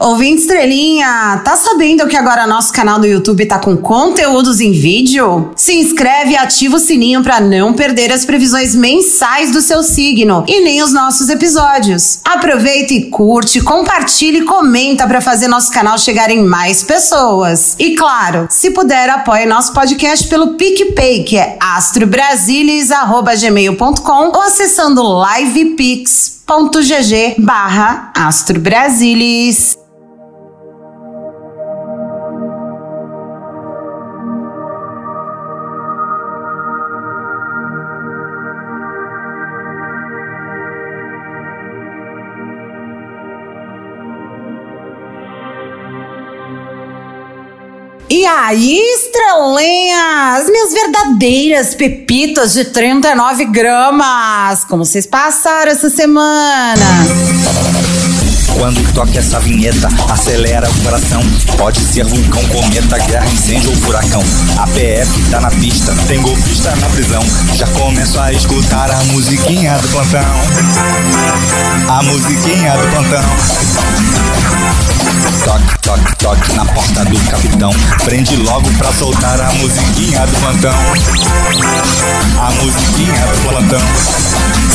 Ouvinte Estrelinha, tá sabendo que agora nosso canal do YouTube tá com conteúdos em vídeo? Se inscreve e ativa o sininho para não perder as previsões mensais do seu signo e nem os nossos episódios. Aproveita e curte, compartilha e comenta para fazer nosso canal chegar em mais pessoas. E claro, se puder, apoie nosso podcast pelo PicPay, que é astrobrasilis.gmail.com ou acessando livepix.gg barra astrobrasilis. E aí, estrelinhas, minhas verdadeiras pepitas de 39 gramas, como vocês passaram essa semana? Quando toca essa vinheta, acelera o coração. Pode ser vulcão, cometa, guerra, incêndio ou furacão. A PF tá na pista, tem golpista na prisão. Já começo a escutar a musiquinha do plantão. A musiquinha do plantão. Toque, toque, toque na porta do capitão. Prende logo pra soltar a musiquinha do plantão. A musiquinha do plantão.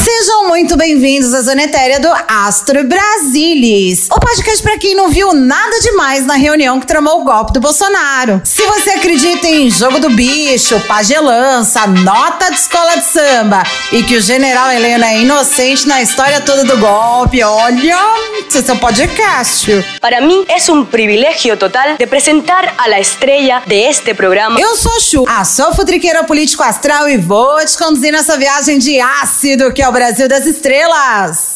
Sejam muito bem-vindos à Zona Etérea do Astro Brasilis. O podcast para quem não viu nada demais na reunião que tramou o golpe do Bolsonaro. Se você acredita em jogo do bicho, pagelança, nota de escola de samba e que o general Helena é inocente na história toda do golpe, olha, esse é o podcast. Para mí es un privilegio total de presentar a la estrella de este programa. Eu sou Chu, a sua futriqueira político astral e vou te conduzir nessa viagem de ácido que é o Brasil das Estrelas.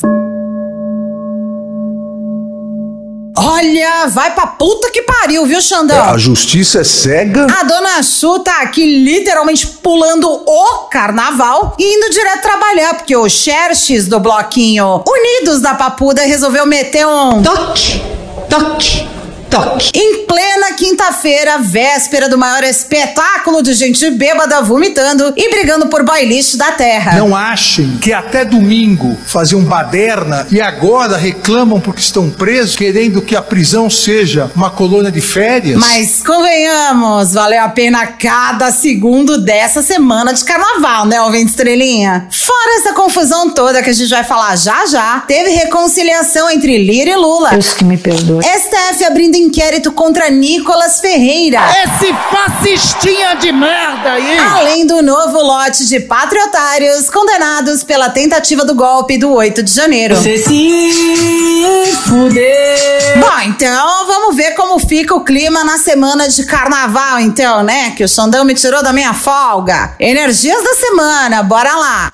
Olha, vai pra puta que pariu, viu, Xandão? A justiça é cega. A dona Chu tá aqui literalmente pulando o carnaval e indo direto trabalhar, porque o Xerxes do bloquinho Unidos da Papuda resolveu meter um toque, toque, toque. Em plena quinta-feira, véspera do maior espetáculo de gente bêbada vomitando e brigando por boy lixo da terra. Não achem que até domingo faziam baderna e agora reclamam porque estão presos, querendo que a prisão seja uma colônia de férias. Mas convenhamos, valeu a pena cada segundo dessa semana de carnaval, né, ouvinte estrelinha? Fora essa confusão toda que a gente vai falar já já, teve reconciliação entre Lira e Lula. Deus que me perdoe. STF abrindo inquérito contra Nicolas Ferreira. Esse fascistinha de merda aí! Além do novo lote de patriotários condenados pela tentativa do golpe do 8 de janeiro. Você se fuder. Bom, então vamos ver como fica o clima na semana de carnaval, então, né? Que o Xandão me tirou da minha folga. Energias da semana, bora lá!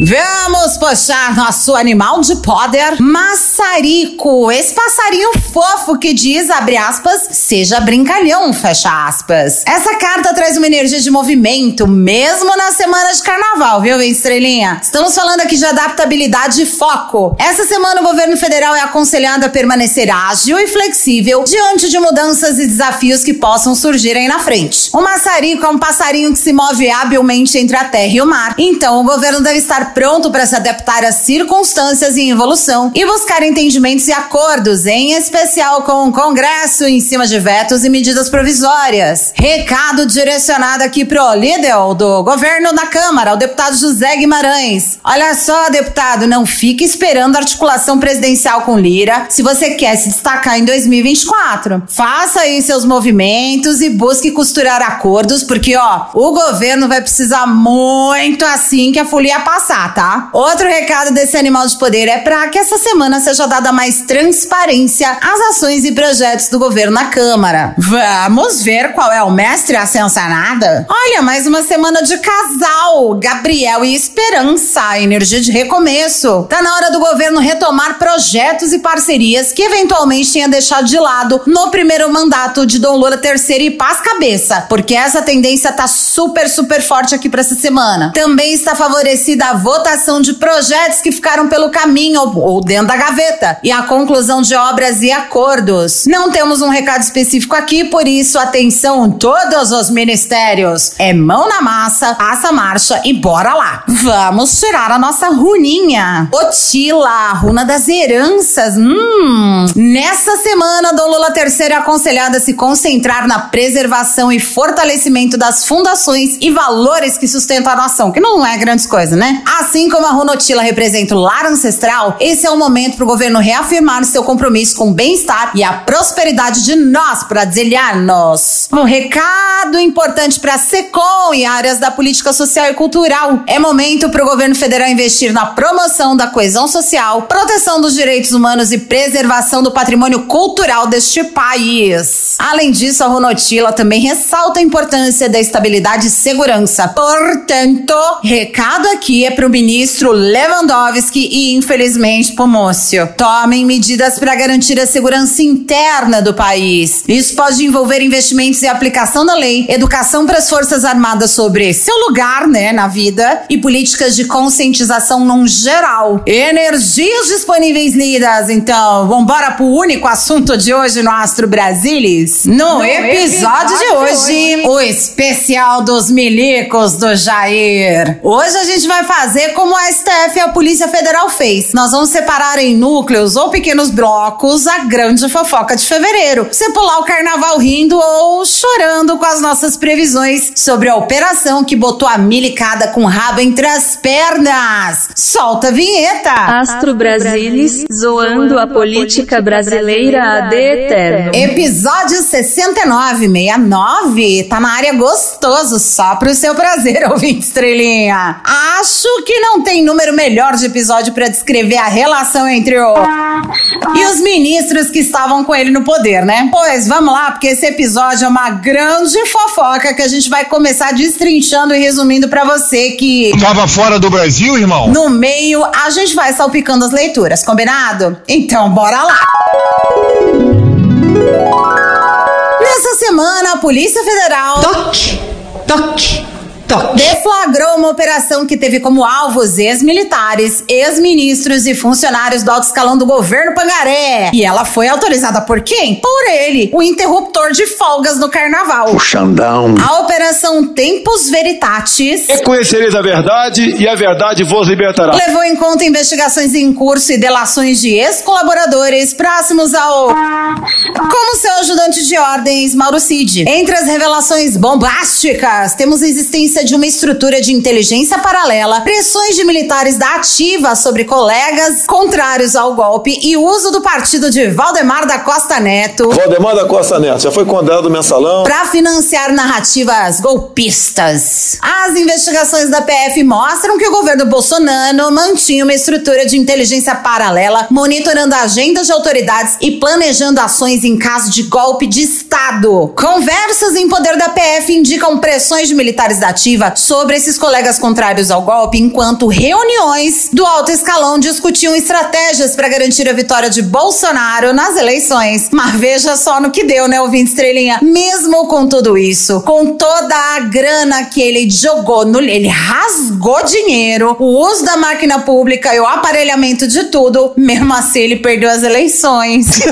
Vamos puxar nosso animal de poder, maçarico, esse passarinho fofo que diz, abre aspas, seja brincalhão, fecha aspas. Essa carta traz uma energia de movimento, mesmo na semana de carnaval, viu, estrelinha? Estamos falando aqui de adaptabilidade e foco. Essa semana o governo federal é aconselhado a permanecer ágil e flexível diante de mudanças e desafios que possam surgir aí na frente. O maçarico é um passarinho que se move habilmente entre a terra e o mar, então o governo deve estar pronto para se adaptar às circunstâncias em evolução e buscar entendimentos e acordos, em especial com o Congresso em cima de vetos e medidas provisórias. Recado direcionado aqui pro líder do governo na Câmara, o deputado José Guimarães. Olha só, deputado, não fique esperando a articulação presidencial com Lira se você quer se destacar em 2024. Faça aí seus movimentos e busque costurar acordos, porque ó, o governo vai precisar muito assim que a folia passar tá? Outro recado desse animal de poder é para que essa semana seja dada mais transparência às ações e projetos do governo na Câmara. Vamos ver qual é o mestre ascensionada? Olha, mais uma semana de casal, Gabriel e Esperança, energia de recomeço. Tá na hora do governo retomar projetos e parcerias que eventualmente tinha deixado de lado no primeiro mandato de Dom Lula III e paz cabeça, porque essa tendência tá super, super forte aqui para essa semana. Também está favorecida a votação de projetos que ficaram pelo caminho ou, dentro da gaveta e a conclusão de obras e acordos. Não temos um recado específico aqui, por isso, atenção, todos os ministérios. É mão na massa, passa a marcha e bora lá. Vamos tirar a nossa runinha. Otila, runa das heranças. Hum, nessa semana, Dom Lula III é aconselhado a se concentrar na preservação e fortalecimento das fundações e valores que sustentam a nação, que não é grandes coisas, né? Assim como a Runotila representa o lar ancestral, esse é o momento para o governo reafirmar seu compromisso com o bem-estar e a prosperidade de nós, brasileirnos. Um recado importante para a SECOM e áreas da política social e cultural. É momento para o governo federal investir na promoção da coesão social, proteção dos direitos humanos e preservação do patrimônio cultural deste país. Além disso, a Runotila também ressalta a importância da estabilidade e segurança. Portanto, recado aqui é para o ministro Lewandowski e, infelizmente, pro Múcio. Tomem medidas para garantir a segurança interna do país. Isso pode envolver investimentos e aplicação da lei, educação para as Forças Armadas sobre seu lugar, né, na vida e políticas de conscientização num geral. Energias disponíveis lidas, então, vambora pro único assunto de hoje no Astro Brasilis? No, no episódio, episódio, de hoje, de hoje, o especial dos milicos do Jair. Hoje a gente vai fazer como a STF e a Polícia Federal fez. Nós vamos separar em núcleos ou pequenos blocos a grande fofoca de fevereiro. Você pular o carnaval rindo ou chorando com as nossas previsões sobre a operação que botou a milicada com o rabo entre as pernas. Solta a vinheta! Astro Brasilis, zoando a política brasileira ad eterno. Episódio 69, 69. Tá na área gostoso, só pro seu prazer, ouvinte estrelinha. Acho que não tem número melhor de episódio para descrever a relação entre o e os ministros que estavam com ele no poder, né? Pois vamos lá, porque esse episódio é uma grande fofoca que a gente vai começar destrinchando e resumindo para você que tava fora do Brasil, irmão. No meio a gente vai salpicando as leituras, combinado? Então bora lá. Nessa semana, a Polícia Federal. Toque! Toque! Deflagrou uma operação que teve como alvos ex-militares, ex-ministros e funcionários do alto escalão do governo Pangaré. E ela foi autorizada por quem? Por ele, o interruptor de folgas no carnaval. O Xandão. A operação Tempos Veritatis. E conhecereis a verdade e a verdade vos libertará. Levou em conta investigações em curso e delações de ex-colaboradores próximos ao. Como seu ajudante de ordens, Mauro Cid. Entre as revelações bombásticas, temos a existência de uma estrutura de inteligência paralela, pressões de militares da ativa sobre colegas contrários ao golpe e uso do partido de Valdemar da Costa Neto. Valdemar da Costa Neto já foi condenado no mensalão para financiar narrativas golpistas. As investigações da PF mostram que o governo Bolsonaro mantinha uma estrutura de inteligência paralela, monitorando agendas de autoridades e planejando ações em caso de golpe de Estado. Conversas em poder da PF indicam pressões de militares da ativa sobre esses colegas contrários ao golpe, enquanto reuniões do alto escalão discutiam estratégias para garantir a vitória de Bolsonaro nas eleições. Mas veja só no que deu, né, ouvinte estrelinha? Mesmo com tudo isso, com toda a grana que ele jogou no. Ele rasgou dinheiro, o uso da máquina pública e o aparelhamento de tudo, mesmo assim ele perdeu as eleições.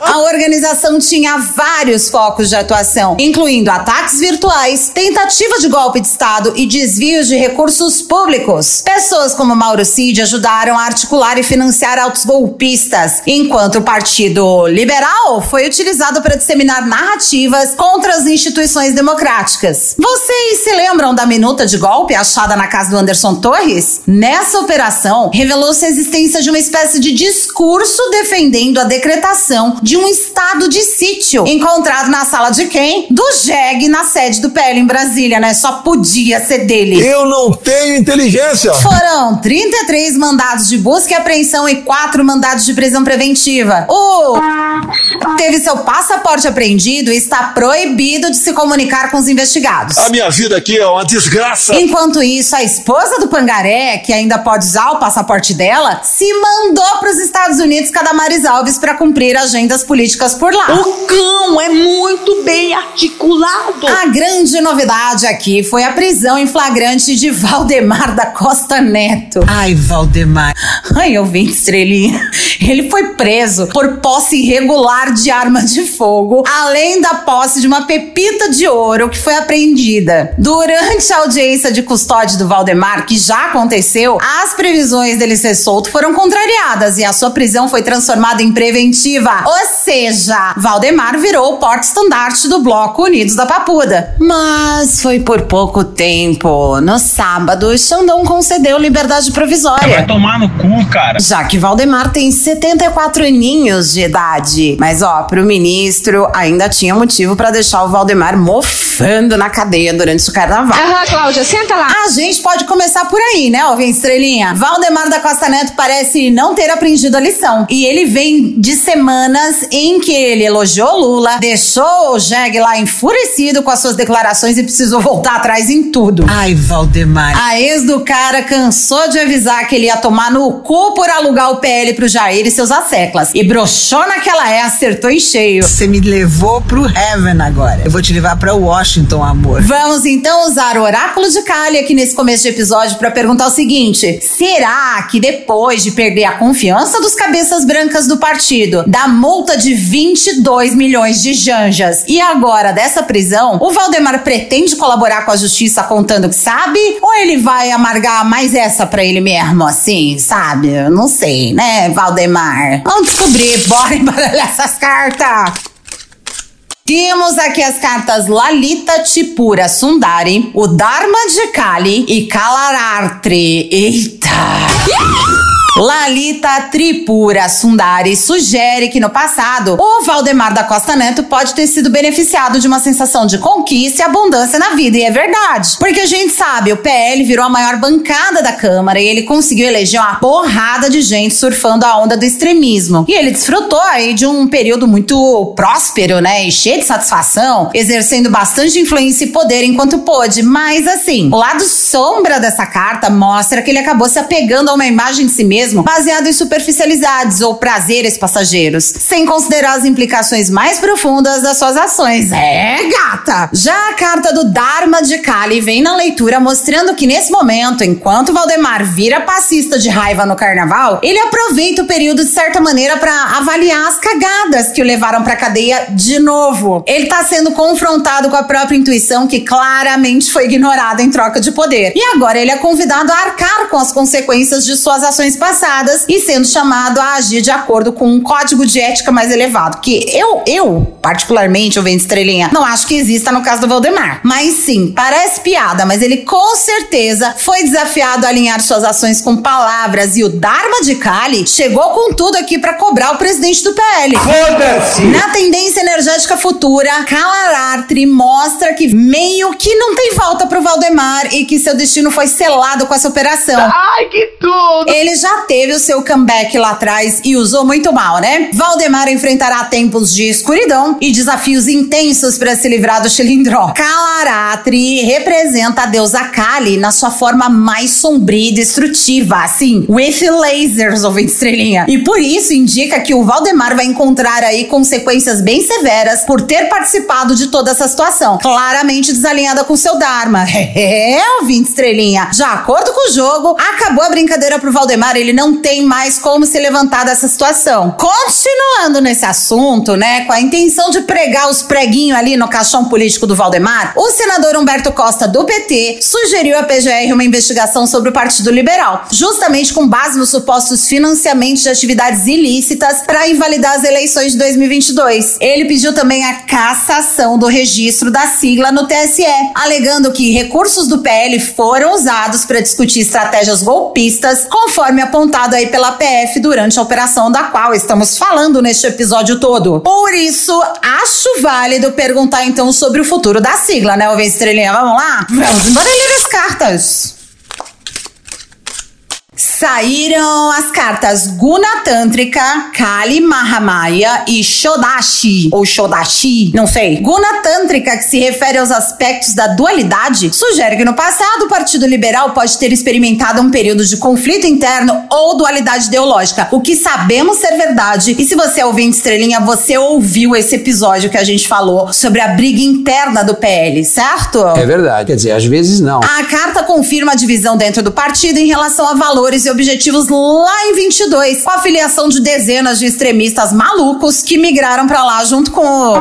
a organização tinha vários focos de atuação, incluindo ataques ataques virtuais, tentativa de golpe de Estado e desvios de recursos públicos. Pessoas como Mauro Cid ajudaram a articular e financiar autos golpistas, enquanto o Partido Liberal foi utilizado para disseminar narrativas contra as instituições democráticas. Vocês se lembram da minuta de golpe achada na casa do Anderson Torres? Nessa operação, revelou-se a existência de uma espécie de discurso defendendo a decretação de um estado de sítio, encontrado na sala de quem? Do Jeg na sede do PL em Brasília, né? Só podia ser dele. Eu não tenho inteligência. Foram 33 mandados de busca e apreensão e 4 mandados de prisão preventiva. O teve seu passaporte apreendido e está proibido de se comunicar com os investigados. A minha vida aqui é uma desgraça. Enquanto isso, a esposa do Pangaré, que ainda pode usar o passaporte dela, se mandou para os Estados Unidos com a Damares Alves para cumprir agendas políticas por lá. O cão é muito bem articulado. A grande novidade aqui foi a prisão em flagrante de Valdemar da Costa Neto. Ai, Valdemar. Ai, eu vi estrelinha. Ele foi preso por posse irregular de arma de fogo, além da posse de uma pepita de ouro que foi apreendida. Durante a audiência de custódia do Valdemar, que já aconteceu, as previsões dele ser solto foram contrariadas e a sua prisão foi transformada em preventiva. Ou seja, Valdemar virou o porte-estandarte do Bloco Unidos da Papuda. Mas foi por pouco tempo. No sábado, Xandão concedeu liberdade provisória. Vai tomar no cu, cara. Já que Valdemar tem 74 aninhos de idade. Mas ó, pro ministro ainda tinha motivo para deixar o Valdemar mofando na cadeia durante o carnaval. Aham, Cláudia, senta lá. A gente pode começar por aí, né, Alvin Estrelinha? Valdemar da Costa Neto parece não ter aprendido a lição. E ele vem de semanas em que ele elogiou Lula, deixou o Jeg lá enfurecido com as suas declarações e precisou voltar atrás em tudo. Ai, Valdemar. A ex do cara cansou de avisar que ele ia tomar no cu por alugar o PL pro Jair e seus asseclas. E broxou naquela é, acertou em cheio. Você me levou pro Heaven agora. Eu vou te levar pra Washington, amor. Vamos então usar o oráculo de Kali aqui nesse começo de episódio para perguntar o seguinte: será que depois de perder a confiança dos cabeças brancas do partido, da multa de 22 milhões de janjas e agora dessa prisão, o Valdemar pretende colaborar com a justiça contando que sabe? Ou ele vai amargar mais essa para ele mesmo, assim, sabe? Não sei, né, Valdemar? Vamos descobrir, bora embaralhar essas cartas! Temos aqui as cartas Lalita Tipura Sundari, o Dharma de Kali e Kalarartri. Eita! Lalita Tripura Sundari sugere que no passado o Valdemar da Costa Neto pode ter sido beneficiado de uma sensação de conquista e abundância na vida, e é verdade. Porque a gente sabe, o PL virou a maior bancada da Câmara e ele conseguiu eleger uma porrada de gente surfando a onda do extremismo. E ele desfrutou aí de um período muito próspero, né, e cheio de satisfação, exercendo bastante influência e poder enquanto pôde. Mas assim, o lado sombra dessa carta mostra que ele acabou se apegando a uma imagem de si mesmo baseado em superficialidades ou prazeres passageiros, sem considerar as implicações mais profundas das suas ações. É, gata! Já a carta do Dharma de Kali vem na leitura mostrando que nesse momento, enquanto Valdemar vira passista de raiva no carnaval, ele aproveita o período de certa maneira para avaliar as cagadas que o levaram pra cadeia de novo. Ele tá sendo confrontado com a própria intuição que claramente foi ignorada em troca de poder. E agora ele é convidado a arcar com as consequências de suas ações passadas passadas e sendo chamado a agir de acordo com um código de ética mais elevado. Que eu, eu, particularmente, eu venho estrelinha, não acho que exista no caso do Valdemar. Mas sim, parece piada, mas ele com certeza foi desafiado a alinhar suas ações com palavras e o Dharma de Kali chegou com tudo aqui para cobrar o presidente do PL. Foda-se! Na tendência energética futura, Kalarartri mostra que meio que não tem volta pro Valdemar e que seu destino foi selado com essa operação. Ai, que tudo! Ele já teve o seu comeback lá atrás e usou muito mal, né? Valdemar enfrentará tempos de escuridão e desafios intensos para se livrar do Chilindró. Kalaratri representa a deusa Kali na sua forma mais sombria e destrutiva, assim, with lasers, ouvinte estrelinha. E por isso indica que o Valdemar vai encontrar aí consequências bem severas por ter participado de toda essa situação, claramente desalinhada com seu Dharma. É, ouvinte estrelinha. De acordo com o jogo, acabou a brincadeira pro Valdemar, ele não tem mais como se levantar dessa situação. Continuando nesse assunto, né, com a intenção de pregar os preguinhos ali no caixão político do Valdemar, o senador Humberto Costa, do PT, sugeriu à PGR uma investigação sobre o Partido Liberal, justamente com base nos supostos financiamentos de atividades ilícitas para invalidar as eleições de 2022. Ele pediu também a cassação do registro da sigla no TSE, alegando que recursos do PL foram usados para discutir estratégias golpistas, conforme apontado aí pela PF durante a operação da qual estamos falando neste episódio todo. Por isso, acho válido perguntar então sobre o futuro da sigla, né, Alvin Estrelinha? Vamos lá? Vamos embaralhar as cartas. Saíram as cartas Guna Tântrica, Kali Mahamaya e Shodashi, ou Shodashi, não sei. Guna Tântrica, que se refere aos aspectos da dualidade, sugere que no passado o Partido Liberal pode ter experimentado um período de conflito interno ou dualidade ideológica, o que sabemos ser verdade. E se você é ouvinte estrelinha, você ouviu esse episódio que a gente falou sobre a briga interna do PL, certo? É verdade, quer dizer, às vezes não. A carta confirma a divisão dentro do partido em relação a valores e objetivos lá em 22, com a filiação de dezenas de extremistas malucos que migraram para lá junto com o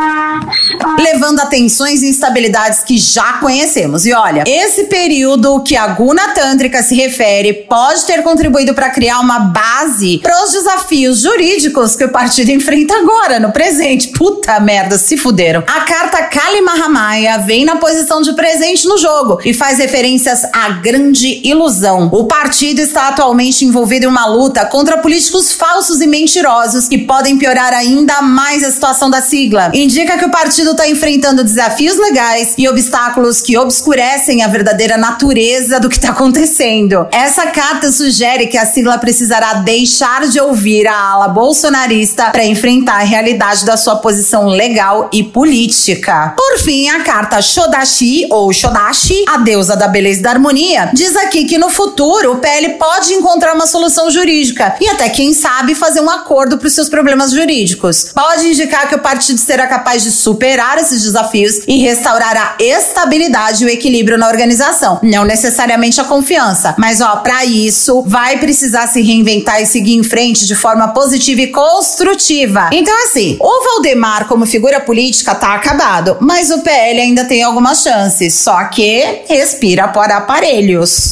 levando a tensões e instabilidades que já conhecemos. E olha, esse período que a Guna Tântrica se refere pode ter contribuído para criar uma base para os desafios jurídicos que o partido enfrenta agora, no presente. Puta merda, se fuderam. A carta Kali Mahamaya vem na posição de presente no jogo e faz referências à grande ilusão. O partido está atualmente envolvido em uma luta contra políticos falsos e mentirosos que podem piorar ainda mais a situação da sigla. Indica que o partido está enfrentando desafios legais e obstáculos que obscurecem a verdadeira natureza do que está acontecendo. Essa carta sugere que a sigla precisará deixar de ouvir a ala bolsonarista para enfrentar a realidade da sua posição legal e política. Por fim, a carta Shodashi ou Shodashi, a deusa da beleza e da harmonia, diz aqui que no futuro o PL pode encontrar uma solução jurídica e até quem sabe fazer um acordo para os seus problemas jurídicos. Pode indicar que o partido será capaz de superar esses desafios e restaurar a estabilidade e o equilíbrio na organização, não necessariamente a confiança, mas ó, para isso vai precisar se reinventar e seguir em frente de forma positiva e construtiva. Então assim, o Valdemar como figura política tá acabado, mas o PL ainda tem algumas chances, só que respira por aparelhos.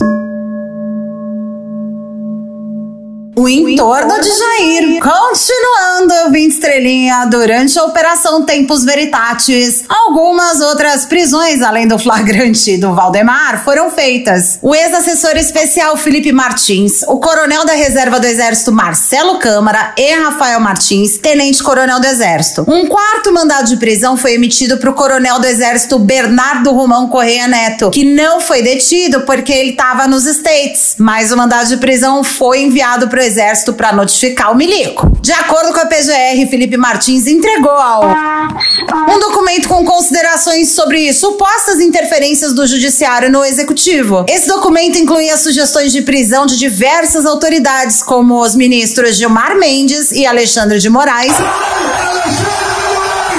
O entorno de Jair. Continuando, 20 estrelinha, durante a Operação Tempos Veritatis, algumas outras prisões, além do flagrante do Valdemar, foram feitas. O ex-assessor especial Felipe Martins, o coronel da reserva do Exército Marcelo Câmara e Rafael Martins, tenente-coronel do Exército. Um quarto mandado de prisão foi emitido para o coronel do Exército Bernardo Romão Correia Neto, que não foi detido porque ele estava nos States, mas o mandado de prisão foi enviado para o Exército para notificar o milico. De acordo com a PGR, Felipe Martins entregou ao um documento com considerações sobre supostas interferências do judiciário no executivo. Esse documento incluía sugestões de prisão de diversas autoridades, como os ministros Gilmar Mendes e Alexandre de Moraes.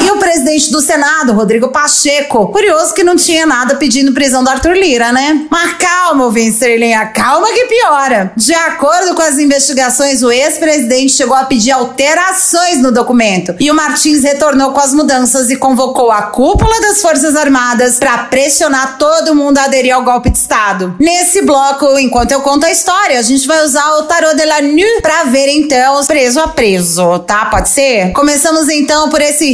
E o presidente do Senado, Rodrigo Pacheco. Curioso que não tinha nada pedindo prisão do Arthur Lira, né? Mas calma, estrelinha, calma que piora. De acordo com as investigações, o ex-presidente chegou a pedir alterações no documento. E o Martins retornou com as mudanças e convocou a cúpula das Forças Armadas para pressionar todo mundo a aderir ao golpe de Estado. Nesse bloco, enquanto eu conto a história, a gente vai usar o Tarot de la Nuit pra ver então preso a preso, tá? Pode ser? Começamos então por esse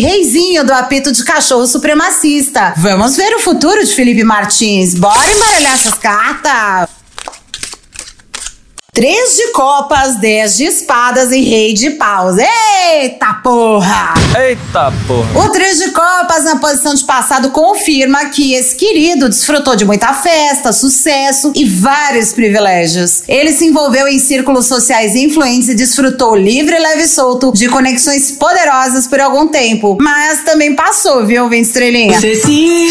do apito de cachorro supremacista. Vamos ver o futuro de Felipe Martins. Bora embaralhar essas cartas! Três de copas, dez de espadas e rei de paus. Eita porra! Eita porra! O três de copas na posição de passado confirma que esse querido desfrutou de muita festa, sucesso e vários privilégios. Ele se envolveu em círculos sociais influentes e desfrutou livre, leve e solto de conexões poderosas por algum tempo. Mas também passou, viu, Vinte Estrelinha? Você se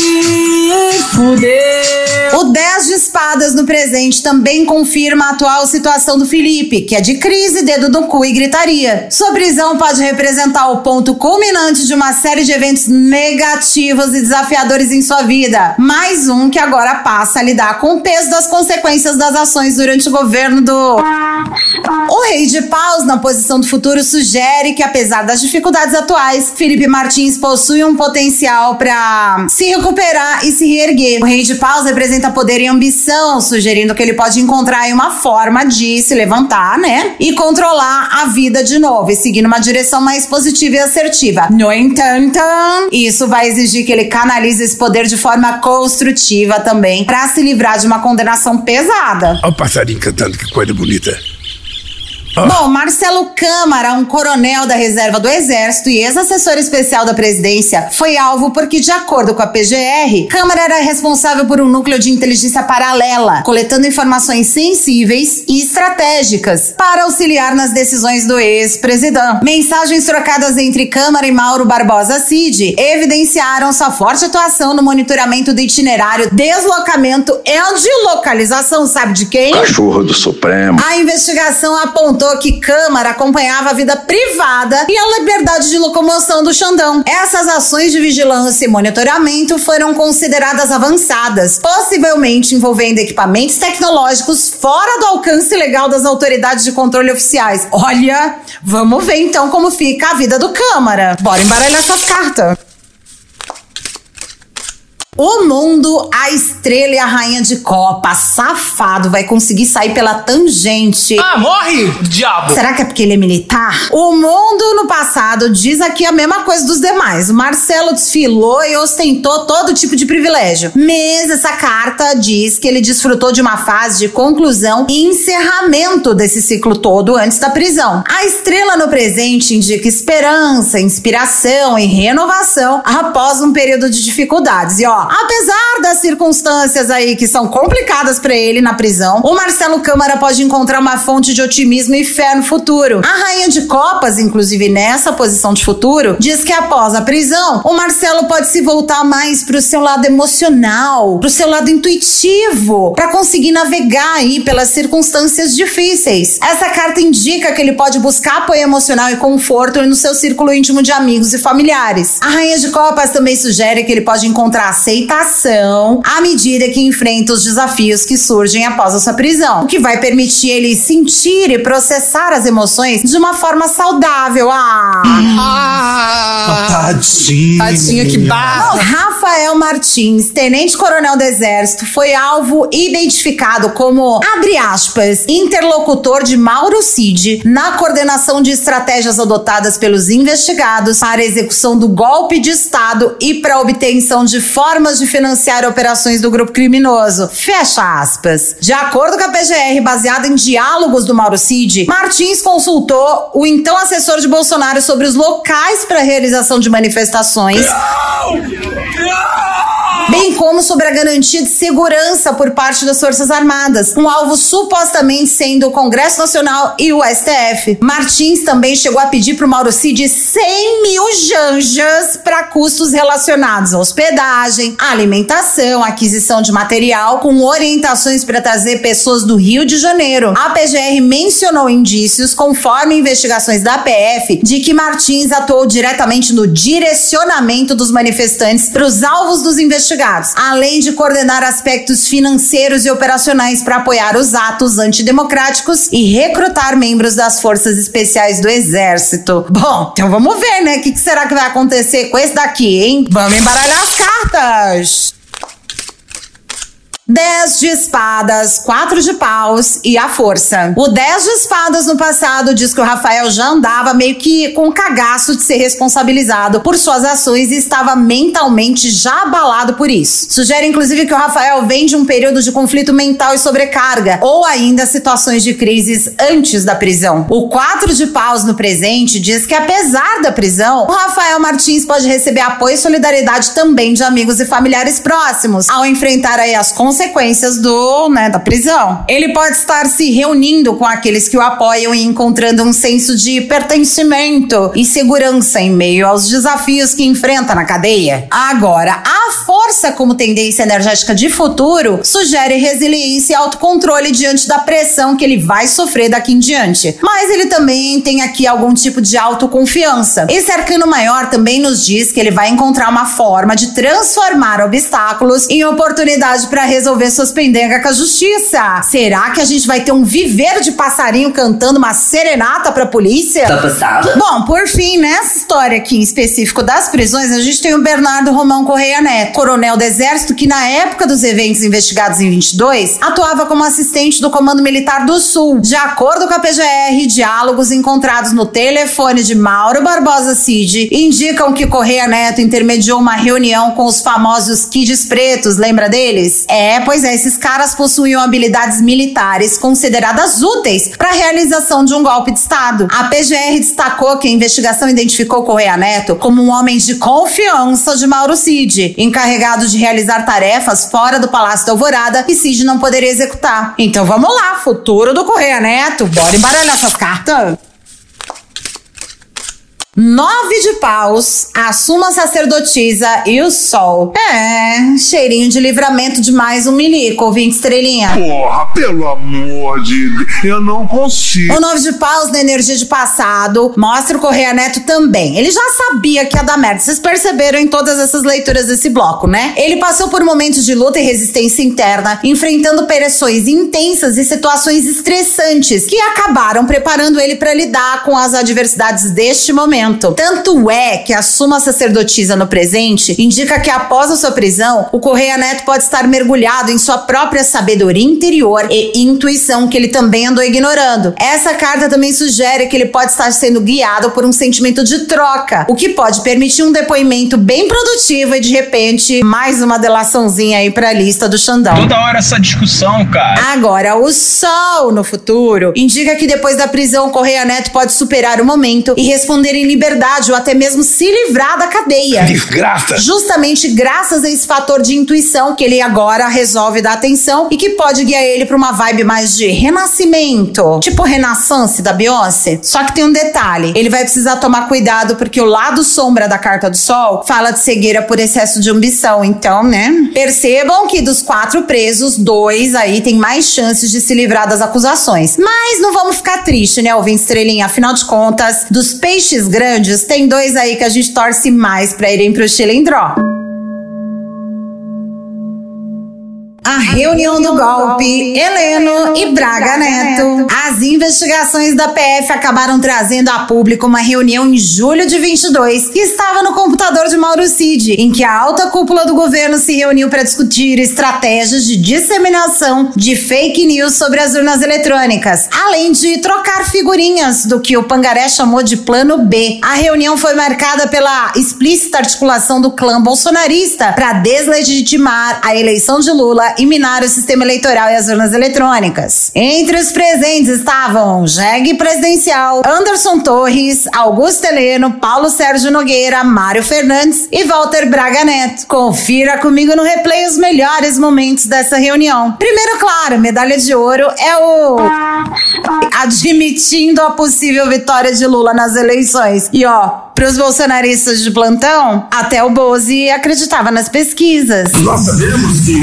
fudeu! O 10 de espadas no presente também confirma a atual situação do Felipe, que é de crise, dedo no cu e gritaria. Sua prisão pode representar o ponto culminante de uma série de eventos negativos e desafiadores em sua vida. Mais um que agora passa a lidar com o peso das consequências das ações durante o governo do. O Rei de Paus, na posição do futuro, sugere que, apesar das dificuldades atuais, Felipe Martins possui um potencial para se recuperar e se reerguer. O Rei de Paus representa poder e ambição, sugerindo que ele pode encontrar uma forma de se levantar, né? E controlar a vida de novo e seguir numa direção mais positiva e assertiva. No entanto, isso vai exigir que ele canalize esse poder de forma construtiva também, para se livrar de uma condenação pesada. Olha o passarinho cantando, que coisa bonita. Bom, Marcelo Câmara, um coronel da reserva do Exército e ex-assessor especial da presidência, foi alvo porque, de acordo com a PGR, Câmara era responsável por um núcleo de inteligência paralela, coletando informações sensíveis e estratégicas para auxiliar nas decisões do ex-presidente. Mensagens trocadas entre Câmara e Mauro Barbosa Cid evidenciaram sua forte atuação no monitoramento do itinerário, deslocamento e de localização, sabe de quem? Cachorro do Supremo. A investigação apontou que Câmara acompanhava a vida privada e a liberdade de locomoção do Xandão. Essas ações de vigilância e monitoramento foram consideradas avançadas, possivelmente envolvendo equipamentos tecnológicos fora do alcance legal das autoridades de controle oficiais. Olha, vamos ver então como fica a vida do Câmara. Bora embaralhar essas cartas. O mundo, a estrela e a rainha de copa, safado, vai conseguir sair pela tangente. Ah, morre, diabo! Será que é porque ele é militar? O mundo no passado diz aqui a mesma coisa dos demais. O Marcelo desfilou e ostentou todo tipo de privilégio. Mas essa carta diz que ele desfrutou de uma fase de conclusão e encerramento desse ciclo todo antes da prisão. A estrela no presente indica esperança, inspiração e renovação após um período de dificuldades. E ó, apesar das circunstâncias aí que são complicadas para ele na prisão, o Marcelo Câmara pode encontrar uma fonte de otimismo e fé no futuro. A rainha de copas, inclusive nessa posição de futuro, diz que após a prisão, o Marcelo pode se voltar mais pro seu lado emocional, pro seu lado intuitivo, para conseguir navegar aí pelas circunstâncias difíceis. Essa carta indica que ele pode buscar apoio emocional e conforto no seu círculo íntimo de amigos e familiares. A rainha de copas também sugere que ele pode encontrar aceitação à medida que enfrenta os desafios que surgem após a sua prisão, o que vai permitir ele sentir e processar as emoções de uma forma saudável. Ah! Ah, Tadinho. tadinha, que barra. Rafael Martins, tenente-coronel do Exército, foi alvo identificado como, abre aspas, interlocutor de Mauro Cid na coordenação de estratégias adotadas pelos investigados para a execução do golpe de Estado e para a obtenção de formas de financiar operações do grupo criminoso. Fecha aspas. De acordo com a PGR, baseada em diálogos do Mauro Cid, Martins consultou o então assessor de Bolsonaro sobre os locais para realização de manifestações bem como sobre a garantia de segurança por parte das Forças Armadas, um alvo supostamente sendo o Congresso Nacional e o STF. Martins também chegou a pedir para o Mauro Cid 100 mil janjas para custos relacionados à hospedagem, alimentação, aquisição de material, com orientações para trazer pessoas do Rio de Janeiro. A PGR mencionou indícios, conforme investigações da PF, de que Martins atuou diretamente no direcionamento dos manifestantes para os alvos dos investigados além de coordenar aspectos financeiros e operacionais para apoiar os atos antidemocráticos e recrutar membros das forças especiais do Exército. Bom, então vamos ver, né? O que, que será que vai acontecer com esse daqui, hein? Vamos embaralhar as cartas! 10 de espadas, 4 de paus e a força. O 10 de espadas no passado diz que o Rafael já andava meio que com cagaço de ser responsabilizado por suas ações e estava mentalmente já abalado por isso. Sugere inclusive que o Rafael vem de um período de conflito mental e sobrecarga, ou ainda situações de crises antes da prisão. O 4 de paus no presente diz que apesar da prisão, o Rafael Martins pode receber apoio e solidariedade também de amigos e familiares próximos ao enfrentar aí as consequências consequências do, né, da prisão. Ele pode estar se reunindo com aqueles que o apoiam e encontrando um senso de pertencimento e segurança em meio aos desafios que enfrenta na cadeia. Agora, a força como tendência energética de futuro sugere resiliência e autocontrole diante da pressão que ele vai sofrer daqui em diante. Mas ele também tem aqui algum tipo de autoconfiança. Esse arcano maior também nos diz que ele vai encontrar uma forma de transformar obstáculos em oportunidade para resolver resolver suas pendengas com a justiça. Será que a gente vai ter um viveiro de passarinho cantando uma serenata pra polícia? Tá passada? Bom, por fim, nessa história aqui em específico das prisões, a gente tem o Bernardo Romão Correia Neto, coronel do Exército que na época dos eventos investigados em 22, atuava como assistente do Comando Militar do Sul. De acordo com a PGR, diálogos encontrados no telefone de Mauro Barbosa Cid indicam que Correia Neto intermediou uma reunião com os famosos Kids Pretos, lembra deles? É, pois é, esses caras possuíam habilidades militares consideradas úteis para a realização de um golpe de Estado. A PGR destacou que a investigação identificou Correia Neto como um homem de confiança de Mauro Cid, encarregado de realizar tarefas fora do Palácio da Alvorada que Cid não poderia executar. Então vamos lá, futuro do Correia Neto, bora embaralhar essas cartas. Nove de paus, a suma sacerdotisa e o sol. É, cheirinho de livramento de mais um milico, ouvinte estrelinha. Porra, pelo amor de Deus, eu não consigo. O nove de paus na energia de passado mostra o Correia Neto também. Ele já sabia que ia dar merda. Vocês perceberam em todas essas leituras desse bloco, né? Ele passou por momentos de luta e resistência interna, enfrentando pressões intensas e situações estressantes que acabaram preparando ele para lidar com as adversidades deste momento julgamento. Tanto é que a suma sacerdotisa no presente indica que após a sua prisão, o Correia Neto pode estar mergulhado em sua própria sabedoria interior e intuição que ele também andou ignorando. Essa carta também sugere que ele pode estar sendo guiado por um sentimento de troca, o que pode permitir um depoimento bem produtivo e de repente mais uma delaçãozinha aí pra lista do Xandão. Toda hora essa discussão, cara. Agora, o Sol no futuro indica que depois da prisão, Correia Neto pode superar o momento e responder em liberdade ou até mesmo se livrar da cadeia. Desgraça! Justamente graças a esse fator de intuição que ele agora resolve dar atenção e que pode guiar ele pra uma vibe mais de renascimento. Tipo Renaissance da Beyoncé. Só que tem um detalhe: ele vai precisar tomar cuidado porque o lado sombra da carta do Sol fala de cegueira por excesso de ambição. Então, né? Percebam que dos quatro presos, dois aí têm mais chances de se livrar das acusações. Mas não vamos ficar triste, né, ouvinte estrelinha? Afinal de contas, dos peixes grandes, tem dois aí que a gente torce mais pra irem pro Chilindró. A reunião do golpe, Heleno e Braga Neto. As investigações da PF acabaram trazendo a público uma reunião em julho de 22 que estava no computador de Mauro Cid, em que a alta cúpula do governo se reuniu para discutir estratégias de disseminação de fake news sobre as urnas eletrônicas, além de trocar figurinhas do que o Pangaré chamou de Plano B. A reunião foi marcada pela explícita articulação do clã bolsonarista para deslegitimar a eleição de Lula e minar o sistema eleitoral e as urnas eletrônicas. Entre os presentes estavam Jeg Presidencial, Anderson Torres, Augusto Heleno, Paulo Sérgio Nogueira, Mário Fernandes e Walter Braga Neto. Confira comigo no replay os melhores momentos dessa reunião. Primeiro, claro, medalha de ouro é o admitindo a possível vitória de Lula nas eleições. E ó, pros bolsonaristas de plantão, até o Bozi acreditava nas pesquisas. Nós sabemos que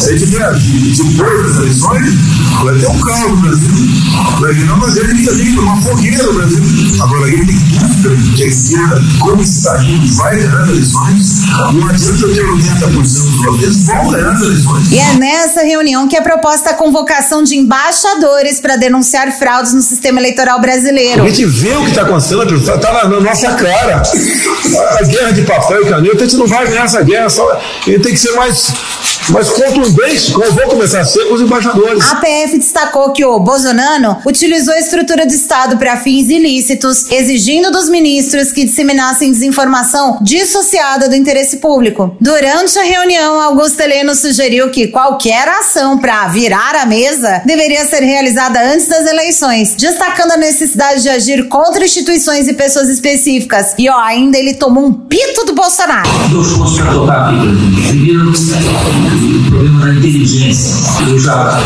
se a gente vier depois das eleições, vai ter um caos no Brasil. Vai virar uma grande ali, uma fogueira no Brasil. Agora, ele tem dúvida que a esquerda, como está indo, vai ganhar as eleições. Não adianta ter 80% dos brasileiros, vão ganhar as eleições. E é nessa reunião que é proposta a convocação de embaixadores para denunciar fraudes no sistema eleitoral brasileiro. A gente vê o que está acontecendo, está tá na, na nossa cara. A guerra de papel e caneta, a gente não vai ganhar essa guerra, só, ele tem que ser mais, mais contundente, como vou começar a ser com os embaixadores. A PF destacou que o Bolsonaro utilizou a estrutura do Estado para fins ilícitos, exigindo dos ministros que disseminassem desinformação dissociada do interesse público. Durante a reunião, Augusto Heleno sugeriu que qualquer ação para virar a mesa deveria ser realizada antes das eleições, destacando a necessidade de agir contra instituições e pessoas específicas. E ó, ainda ele tomou um pito do Bolsonaro. Eu já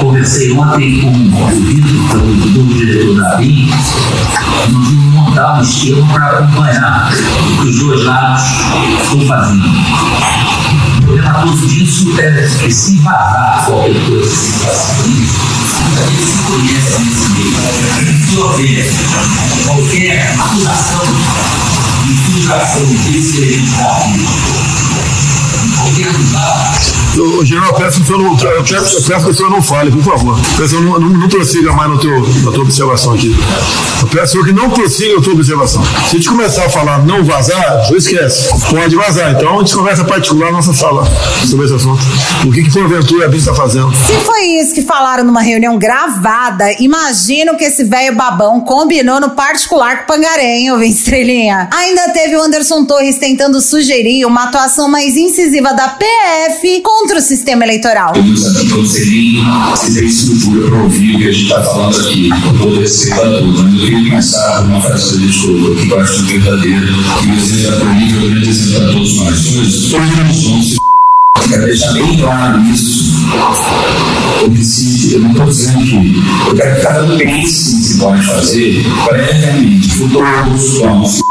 conversei ontem com o Vitor, que é o diretor da ABIN. Nós vamos montar um esquema para acompanhar o que os dois lados estão fazendo. O problema todo disso é se vazar qualquer coisa. Se conhece nesse meio. A gente houver qualquer acusação de filtração descreditável em Ô, General, peço que o senhor não, peço, eu peço que o senhor não fale, por favor. Peço que o não, não, não prossiga mais no teu, na tua observação aqui. Eu peço que não prossiga na tua observação. Se a gente começar a falar não vazar, senhor esquece. Pode vazar. Então a gente conversa particular na nossa sala sobre esse assunto. O que, que porventura a BIM está fazendo? Se foi isso que falaram numa reunião gravada, imagino que esse velho babão combinou no particular com o Pangarém, ô Estrelinha. Ainda teve o Anderson Torres tentando sugerir uma atuação mais incisiva da PF contra o sistema eleitoral. Então ouvir o que a gente está falando aqui, com. Mas eu começar por uma frase que eu acho verdadeira, para é o grande exemplo para todos nós. Todos nós somos Quero deixar bem claro isso. Eu, eu não estou dizendo que. Eu quero que cada pense que pode fazer previamente. Todos vão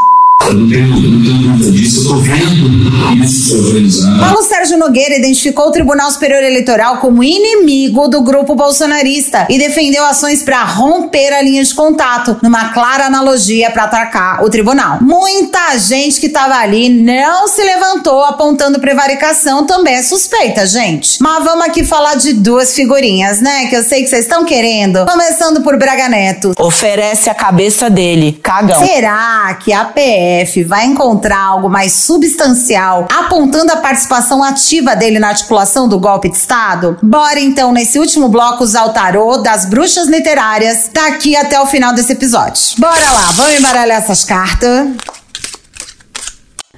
Eu não tenho, eu não tenho dúvida disso, eu estou vendo isso se organizando. Paulo Sérgio Nogueira identificou o Tribunal Superior Eleitoral como inimigo do grupo bolsonarista e defendeu ações para romper a linha de contato, numa clara analogia para atacar o tribunal. Muita gente que estava ali não se levantou apontando prevaricação, também é suspeita, gente. Mas vamos aqui falar de duas figurinhas, né? Que eu sei que vocês estão querendo. Começando por Braga Neto. Oferece a cabeça dele, cagão. Será que a PF vai encontrar algo mais substancial apontando a participação ativa dele na articulação do golpe de Estado? Bora então, nesse último bloco, usar o tarô das bruxas literárias daqui até o final desse episódio. Bora lá, vamos embaralhar essas cartas.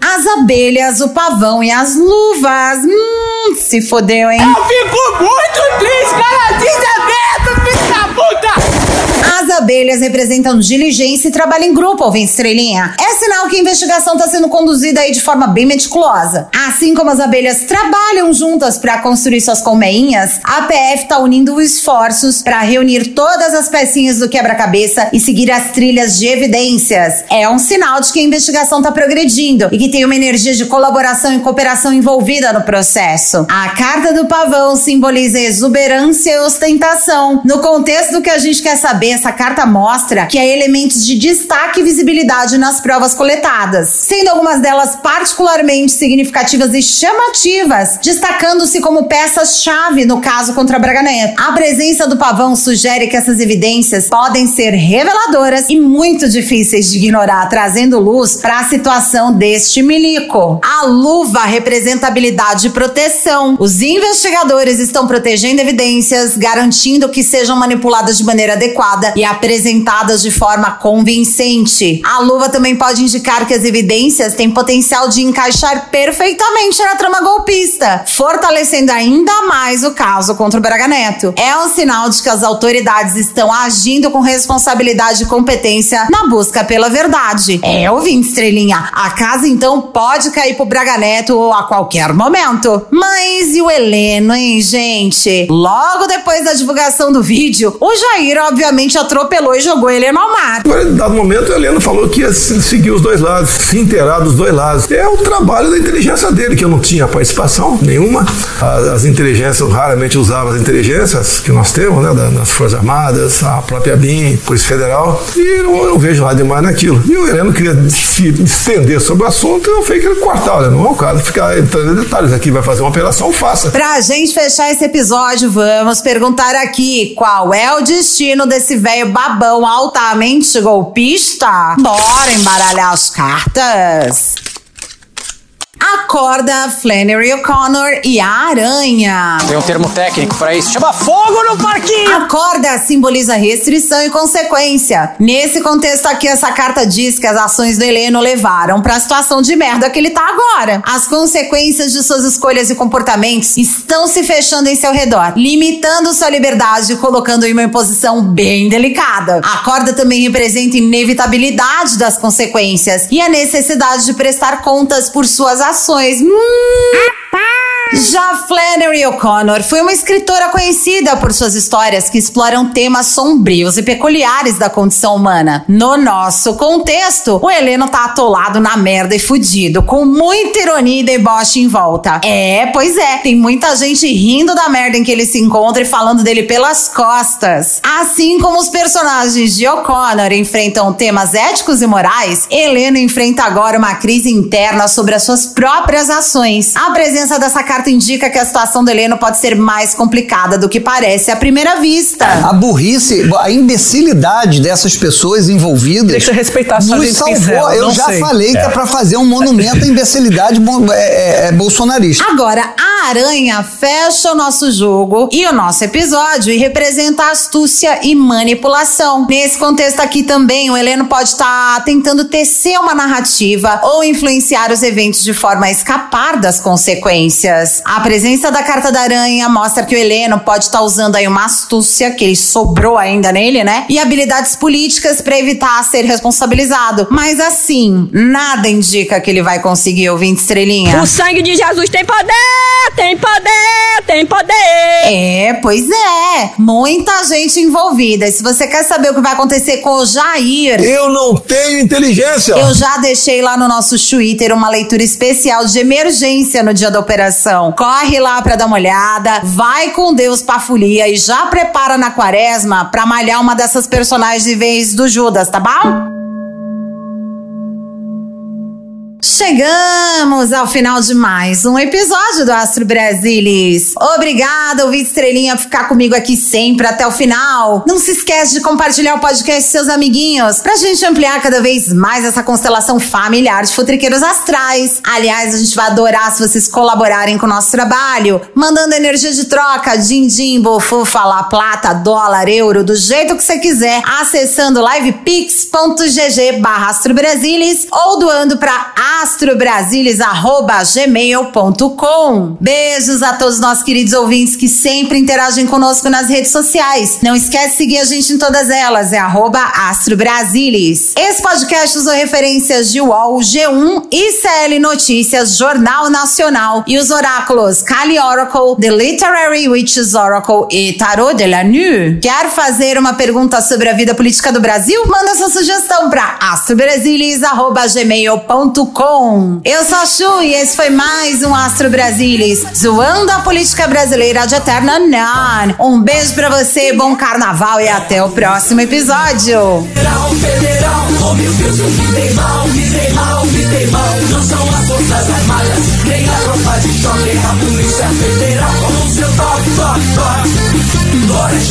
As abelhas, o pavão e as luvas. Hum, se fodeu, hein? Eu fico muito triste, cara, desaberto, filho da puta! As abelhas representam diligência e trabalho em grupo, ouvinte estrelinha. É sinal que a investigação está sendo conduzida aí de forma bem meticulosa. Assim como as abelhas trabalham juntas para construir suas colmeinhas, a PF está unindo esforços para reunir todas as pecinhas do quebra-cabeça e seguir as trilhas de evidências. É um sinal de que a investigação está progredindo e que tem uma energia de colaboração e cooperação envolvida no processo. A carta do pavão simboliza exuberância e ostentação. No contexto do que a gente quer saber, essa carta mostra que há elementos de destaque e visibilidade nas provas coletadas, sendo algumas delas particularmente significativas e chamativas, destacando-se como peças-chave no caso contra Braga Neto. A presença do pavão sugere que essas evidências podem ser reveladoras e muito difíceis de ignorar, trazendo luz para a situação deste milico. A luva representa habilidade e proteção. Os investigadores estão protegendo evidências, garantindo que sejam manipuladas de maneira adequada e apresentadas de forma convincente. A luva também pode indicar que as evidências têm potencial de encaixar perfeitamente na trama golpista, fortalecendo ainda mais o caso contra o Braga Neto. É um sinal de que as autoridades estão agindo com responsabilidade e competência na busca pela verdade. É, ouvinte estrelinha, a casa então pode cair pro Braga Neto a qualquer momento. Mas e o Heleno, hein, gente? Logo depois da divulgação do vídeo, o Jair obviamente atropelou e jogou ele no mar. Agora, em dado momento, a Helena falou que ia se- seguir os dois lados, se inteirar dos dois lados. É o trabalho da inteligência dele, que eu não tinha participação nenhuma. As, as inteligências, eu raramente usava as inteligências que nós temos, né, da- das Forças Armadas, a própria BIM, Polícia Federal, e eu não, eu vejo nada demais naquilo. E o Heleno queria se estender sobre o assunto, eu falei que ele cortar, não é o caso ficar entrando em detalhes aqui, vai fazer uma operação, faça. Pra gente fechar esse episódio, vamos perguntar aqui qual é o destino desse velho babão altamente golpista? Bora embaralhar as cartas. Acorda Flannery O'Connor e a aranha. Tem um termo técnico pra isso, chama fogo no parquinho! A corda simboliza restrição e consequência. Nesse contexto aqui, essa carta diz que as ações do Heleno levaram para a situação de merda que ele tá agora. As consequências de suas escolhas e comportamentos estão se fechando em seu redor, limitando sua liberdade e colocando em uma posição bem delicada. A corda também representa inevitabilidade das consequências e a necessidade de prestar contas por suas ações. Hum. Já Flannery O'Connor foi uma escritora conhecida por suas histórias que exploram temas sombrios e peculiares da condição humana. No nosso contexto, o Heleno tá atolado na merda e fudido, com muita ironia e deboche em volta. É, pois é, tem muita gente rindo da merda em que ele se encontra e falando dele pelas costas. Assim como os personagens de O'Connor enfrentam temas éticos e morais, Heleno enfrenta agora uma crise interna sobre as suas próprias ações. A presença dessa carta indica que a situação do Heleno pode ser mais complicada do que parece à primeira vista. A burrice, a imbecilidade dessas pessoas envolvidas. Deixa eu respeitar a sua nos gente salvou. eu já sei. falei que é É. pra fazer um monumento à imbecilidade é, é, é, bolsonarista. Agora, a aranha fecha o nosso jogo e o nosso episódio e representa astúcia e manipulação. Nesse contexto aqui também, o Heleno pode estar tentando tecer uma narrativa ou influenciar os eventos de forma a escapar das consequências. A presença da carta da aranha mostra que o Heleno pode estar usando aí uma astúcia que ele sobrou ainda nele, né? E habilidades políticas para evitar ser responsabilizado. Mas assim, nada indica que ele vai conseguir ouvir estrelinha. O sangue de Jesus tem poder! tem poder, tem poder. É, pois é. Muita gente envolvida. E se você quer saber o que vai acontecer com o Jair. Eu não tenho inteligência. Eu já deixei lá no nosso Twitter uma leitura especial de emergência no dia da operação. Corre lá pra dar uma olhada, vai com Deus pra folia e já prepara na quaresma pra malhar uma dessas personagens de vez do Judas, tá bom? Chegamos ao final de mais um episódio do Astro Brasilis. Obrigada, ouvinte estrelinha, por ficar comigo aqui sempre até o final. Não se esquece de compartilhar o podcast com seus amiguinhos pra gente ampliar cada vez mais essa constelação familiar de futriqueiros astrais. Aliás, a gente vai adorar se vocês colaborarem com o nosso trabalho, mandando energia de troca, din-din, bofufa, lá, plata, dólar, euro, do jeito que você quiser, acessando livepix.gg barra astrobrasilis ou doando pra astrobrasilis@gmail.com. Beijos a todos os nossos queridos ouvintes que sempre interagem conosco nas redes sociais. Não esquece de seguir a gente em todas elas, é arroba astrobrasilis. Esse podcast usou referências de UOL, G1, ICL Notícias, Jornal Nacional e os oráculos Kali Oracle, The Literary Witches Oracle e Tarot de la. Quer fazer uma pergunta sobre a vida política do Brasil? Manda sua sugestão para astrobrasilis@gmail.com. Eu sou a Chu e esse foi mais um Astro Brasilis, zoando a política brasileira de eterna nan. Um beijo pra você, bom carnaval e até o próximo episódio.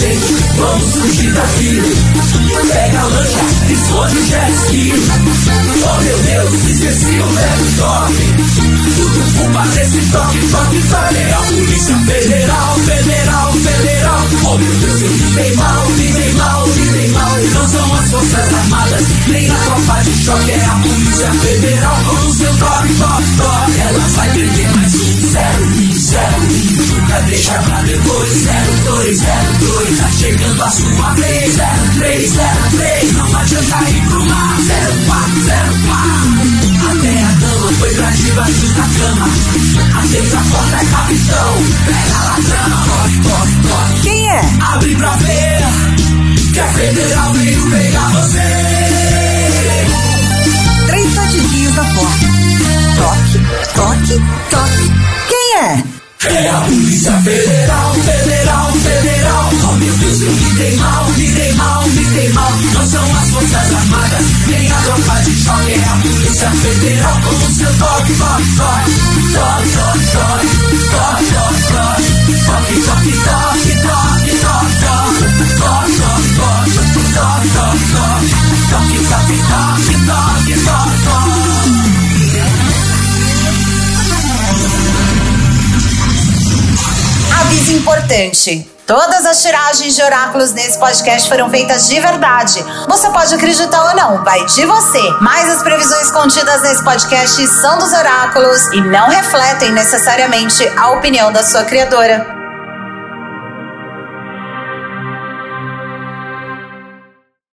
Gente, vamos fugir daqui. Pega a lancha, esconde o jet ski. Oh meu Deus, esqueci o toque. Tudo culpa desse toque, toque. É a polícia federal, federal, federal. Oh meu Deus, eu me dei mal, me dei mal, me dei mal. Não são as forças armadas, nem a tropa de choque. É a polícia federal com o seu toque, toque, toque. Ela vai perder mais um zero, um zero, um. Nunca deixa pra depois, zero, dois, zero, dois. Tá chegando a sua vez, zero, três, zero, três. Não adianta ir pro mar, zero, quatro, zero, quatro. Até a dama foi pra debaixo da cama. Atende a porta, é capitão. Pega ladrão, toque, toque, toque. Quem é? Abre pra ver que a federal veio pegar você. Três batidinhos da porta. Toque, toque, toque. Quem é? É a Polícia Federal, Federal, Federal. Oh meu Deus, eu dei mal, me dei mal, me dei mal. Não são as Forças Armadas, nem a tropa de choque. É a Polícia Federal com seu toque, toque, toque. Toque, toque, toque, toque, toque, toque. Toque, toque, toque, toque, toque, toque. Toque, toque, toque, toque, toque, toque. Toque, toque, toque, toque, toque, toque. Aviso importante. Todas as tiragens de oráculos nesse podcast foram feitas de verdade. Você pode acreditar ou não, vai de você. Mas as previsões contidas nesse podcast são dos oráculos e não refletem necessariamente a opinião da sua criadora.